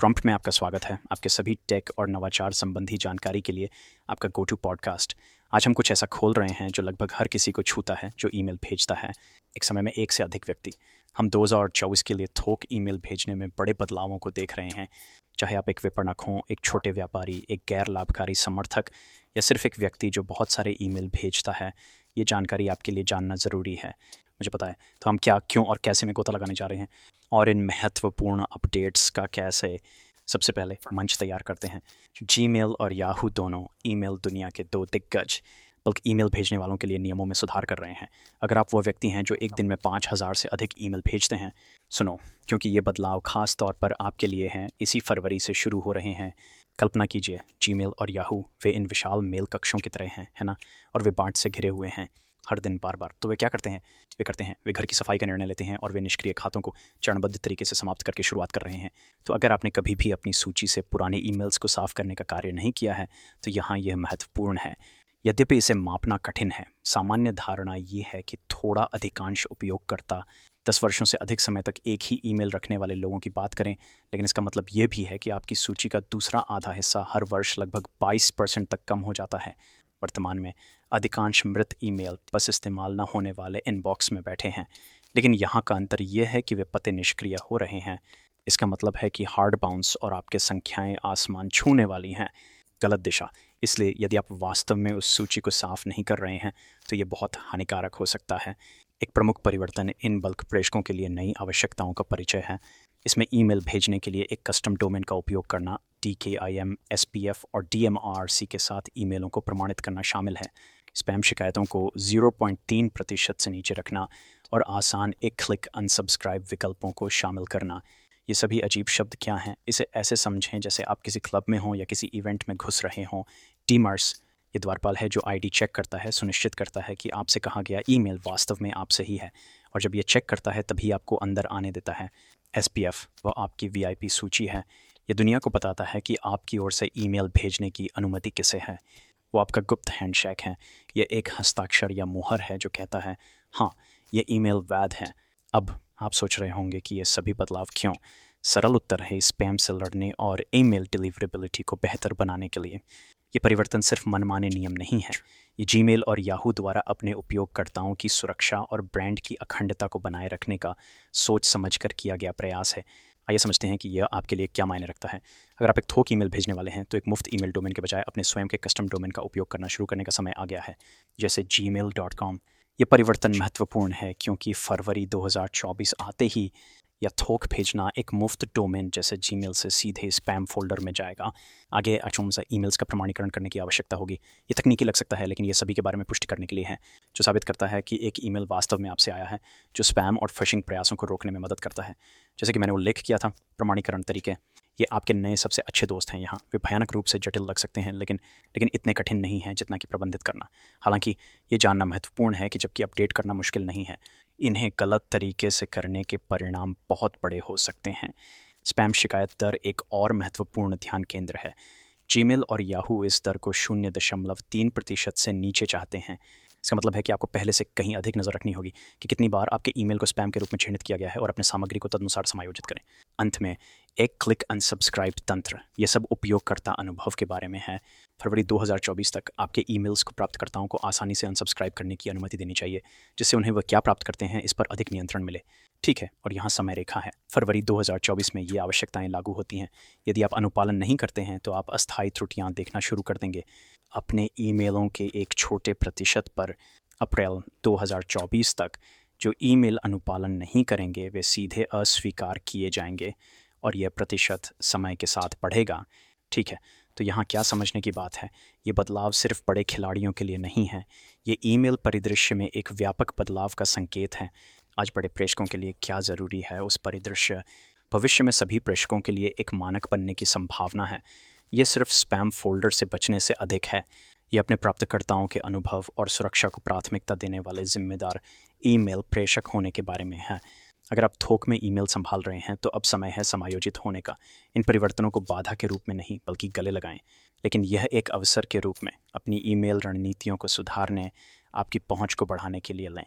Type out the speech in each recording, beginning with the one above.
Prompt में आपका स्वागत है आपके सभी टेक और नवाचार संबंधी जानकारी के लिए आपका गो टू पॉडकास्ट आज हम कुछ ऐसा खोल रहे हैं जो लगभग हर किसी को छूता है, जो ईमेल भेजता है, एक समय में एक से अधिक व्यक्ति। हम दो हज़ार चौबीस के लिए थोक ईमेल भेजने में बड़े बदलावों को देख रहे हैं। चाहे आप एक विपणक हों, एक छोटे व्यापारी, एक गैर लाभकारी समर्थक, या सिर्फ़ एक व्यक्ति जो बहुत सारे ईमेल भेजता है, ये जानकारी आपके लिए जानना ज़रूरी है। मुझे पता है। तो हम क्या, क्यों और कैसे में गोता लगाने जा रहे हैं? और इन महत्वपूर्ण अपडेट्स का कैसे सबसे पहले मंच तैयार करते हैं? जी और याहू दोनों ईमेल दुनिया के दो दिग्गज, बल्कि ईमेल भेजने वालों के लिए नियमों में सुधार कर रहे हैं। अगर आप वो व्यक्ति हैं जो एक दिन में पाँच हज़ार से अधिक ईमेल भेजते हैं, सुनो, क्योंकि ये बदलाव खास तौर पर आपके लिए हैं, इसी फरवरी से शुरू हो रहे हैं। कल्पना कीजिए जी और याहू वे इन विशाल मेल कक्षों की तरह हैं, है ना? और वे बांट से घिरे हुए हैं। हर दिन बार बार तो वे क्या करते हैं? वे करते हैं, वे घर की सफ़ाई का निर्णय लेते हैं और वे निष्क्रिय खातों को चरणबद्ध तरीके से समाप्त करके शुरुआत कर रहे हैं। तो अगर आपने कभी भी अपनी सूची से पुराने ईमेल्स को साफ़ करने का कार्य नहीं किया है तो यहाँ यह महत्वपूर्ण है। यद्यपि इसे मापना कठिन है, सामान्य धारणा ये है कि थोड़ा अधिकांश उपयोगकर्ता दस वर्षों से अधिक समय तक एक ही ईमेल रखने वाले लोगों की बात करें, लेकिन इसका मतलब ये भी है कि आपकी सूची का दूसरा आधा हिस्सा हर वर्ष लगभग 22 परसेंट तक कम हो जाता है। वर्तमान में अधिकांश मृत ईमेल बस इस्तेमाल न होने वाले इनबॉक्स में बैठे हैं। लेकिन यहाँ का अंतर यह है कि वे पते निष्क्रिय हो रहे हैं। इसका मतलब है कि हार्ड बाउंस और आपके संख्याएँ आसमान छूने वाली हैं। गलत दिशा। इसलिए यदि आप वास्तव में उस सूची को साफ़ नहीं कर रहे हैं तो ये बहुत हानिकारक हो सकता है। एक प्रमुख परिवर्तन इन बल्क प्रेषकों के लिए नई आवश्यकताओं का परिचय है। इसमें ईमेल भेजने के लिए एक कस्टम डोमेन का उपयोग करना D K I M S P F और डी एम आर सी के साथ ईमेलों को प्रमाणित करना शामिल है। स्पैम शिकायतों को 0.3 प्रतिशत से नीचे रखना और आसान एक क्लिक अनसब्सक्राइब विकल्पों को शामिल करना। ये सभी अजीब शब्द क्या हैं? इसे ऐसे समझें जैसे आप किसी क्लब में हों या किसी इवेंट में घुस रहे हों। टीमर्स ये द्वारपाल है जो आईडी चेक करता है, सुनिश्चित करता है कि आपसे कहा गया ईमेल वास्तव में आपसे ही है और जब ये चेक करता है तभी आपको अंदर आने देता है। एस पी एफ़ वह आपकी वी आई पी सूची है। ये दुनिया को बताता है कि आपकी ओर से ईमेल भेजने की अनुमति किसे है। वो आपका गुप्त हैंडशेक है। ये एक हस्ताक्षर या मुहर है जो कहता है हाँ ये ईमेल वैध है। अब आप सोच रहे होंगे कि ये सभी बदलाव क्यों? सरल उत्तर है स्पैम से लड़ने और ईमेल डिलीवरेबिलिटी को बेहतर बनाने के लिए। ये परिवर्तन सिर्फ़ मनमाने नियम नहीं है। ये जीमेल और याहू द्वारा अपने उपयोगकर्ताओं की सुरक्षा और ब्रांड की अखंडता को बनाए रखने का सोच समझकर किया गया प्रयास है। आइए समझते हैं कि यह आपके लिए क्या मायने रखता है। अगर आप एक थोक ईमेल भेजने वाले हैं तो एक मुफ़्त ईमेल डोमेन के बजाय अपने स्वयं के कस्टम डोमेन का उपयोग करना शुरू करने का समय आ गया है, जैसे जी मेल डॉट कॉम ये परिवर्तन महत्वपूर्ण है, क्योंकि फरवरी 2024 आते ही या थोक भेजना एक मुफ़्त डोमेन जैसे जीमेल से सीधे स्पैम फोल्डर में जाएगा। आगे अचूम से ईमेल्स का प्रमाणीकरण करने की आवश्यकता होगी। ये तकनीकी लग सकता है, लेकिन ये सभी के बारे में पुष्टि करने के लिए है, जो साबित करता है कि एक ईमेल वास्तव में आपसे आया है, जो स्पैम और फिशिंग प्रयासों को रोकने में मदद करता है। जैसे कि मैंने उल्लेख किया था प्रमाणीकरण तरीके। ये आपके नए सबसे अच्छे दोस्त हैं यहाँ। वे भयानक रूप से जटिल लग सकते हैं, लेकिन लेकिन इतने कठिन नहीं हैं जितना कि प्रबंधित करना। हालाँकि ये जानना महत्वपूर्ण है कि जबकि अपडेट करना मुश्किल नहीं है। इन्हें गलत तरीके से करने के परिणाम बहुत बड़े हो सकते हैं। स्पैम शिकायत दर एक और महत्वपूर्ण ध्यान केंद्र है। जीमेल और याहू इस दर को शून्य दशमलव तीन प्रतिशत से नीचे चाहते हैं। इसका मतलब है कि आपको पहले से कहीं अधिक नज़र रखनी होगी कि कितनी बार आपके ईमेल को स्पैम के रूप में चिन्हित किया गया है और अपने सामग्री को तदनुसार समायोजित करें। अंत में एक क्लिक अनसब्सक्राइब तंत्र ये सब उपयोगकर्ता अनुभव के बारे में है। फरवरी 2024 तक आपके ईमेल्स को प्राप्तकर्ताओं को आसानी से अनसब्सक्राइब करने की अनुमति देनी चाहिए, जिससे उन्हें वह क्या प्राप्त करते हैं इस पर अधिक नियंत्रण मिले। ठीक है, और यहाँ समय रेखा है। फरवरी 2024 में ये आवश्यकताएँ लागू होती हैं। यदि आप अनुपालन नहीं करते हैं तो आप अस्थायी त्रुटियाँ देखना शुरू कर देंगे। अपने ईमेलों के एक छोटे प्रतिशत पर अप्रैल 2024 तक जो ईमेल अनुपालन नहीं करेंगे, वे सीधे अस्वीकार किए जाएँगे। और यह प्रतिशत समय के साथ बढ़ेगा। ठीक है तो यहाँ क्या समझने की बात है? ये बदलाव सिर्फ़ बड़े खिलाड़ियों के लिए नहीं है। ये ईमेल परिदृश्य में एक व्यापक बदलाव का संकेत है। आज बड़े प्रेषकों के लिए क्या ज़रूरी है उस परिदृश्य? भविष्य में सभी प्रेषकों के लिए एक मानक बनने की संभावना है। ये सिर्फ़ स्पैम फोल्डर से बचने से अधिक है। ये अपने प्राप्तकर्ताओं के अनुभव और सुरक्षा को प्राथमिकता देने वाले जिम्मेदार ईमेल प्रेषक होने के बारे में है। अगर आप थोक में ईमेल संभाल रहे हैं तो अब समय है समायोजित होने का। इन परिवर्तनों को बाधा के रूप में नहीं, बल्कि गले लगाएँ। लेकिन यह एक अवसर के रूप में अपनी ईमेल रणनीतियों को सुधारने, आपकी पहुँच को बढ़ाने के लिए लें।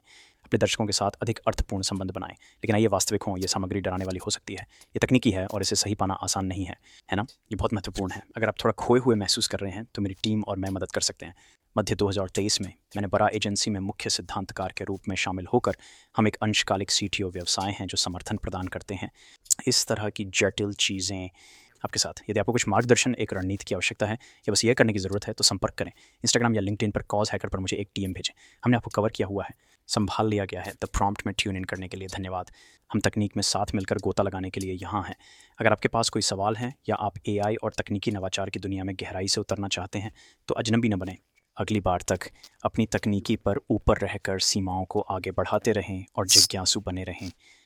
अपने दर्शकों के साथ अधिक अर्थपूर्ण संबंध बनाएँ। लेकिन आइए वास्तविक हों, ये सामग्री डराने वाली हो सकती है। ये तकनीकी है और इसे सही पाना आसान नहीं है है ना? ये बहुत महत्वपूर्ण है। अगर आप थोड़ा खोए हुए महसूस कर रहे हैं तो मेरी टीम और मैं मदद कर सकते हैं। मध्य 2023 में मैंने बड़ा एजेंसी में मुख्य सिद्धांतकार के रूप में शामिल होकर हम एक अंशकालिक सी व्यवसाय हैं जो समर्थन प्रदान करते हैं। इस तरह की जटिल चीज़ें आपके साथ। यदि आपको कुछ मार्गदर्शन, एक रणनीति की आवश्यकता है या बस ये करने की ज़रूरत है तो संपर्क करें। इंस्टाग्राम या लिंकड पर कॉज हैकर पर मुझे एक टीएम भेजें। हमने आपको कवर किया हुआ है। संभाल लिया गया है। द प्रॉम्प्ट में ट्यून इन करने के लिए धन्यवाद। हम तकनीक में साथ मिलकर गोता लगाने के लिए यहाँ हैं। अगर आपके पास कोई सवाल है या आप एआई और तकनीकी नवाचार की दुनिया में गहराई से उतरना चाहते हैं तो अजनबी न बने। अगली बार तक अपनी तकनीकी पर ऊपर रहकर सीमाओं को आगे बढ़ाते रहें और जिज्ञासु बने रहें।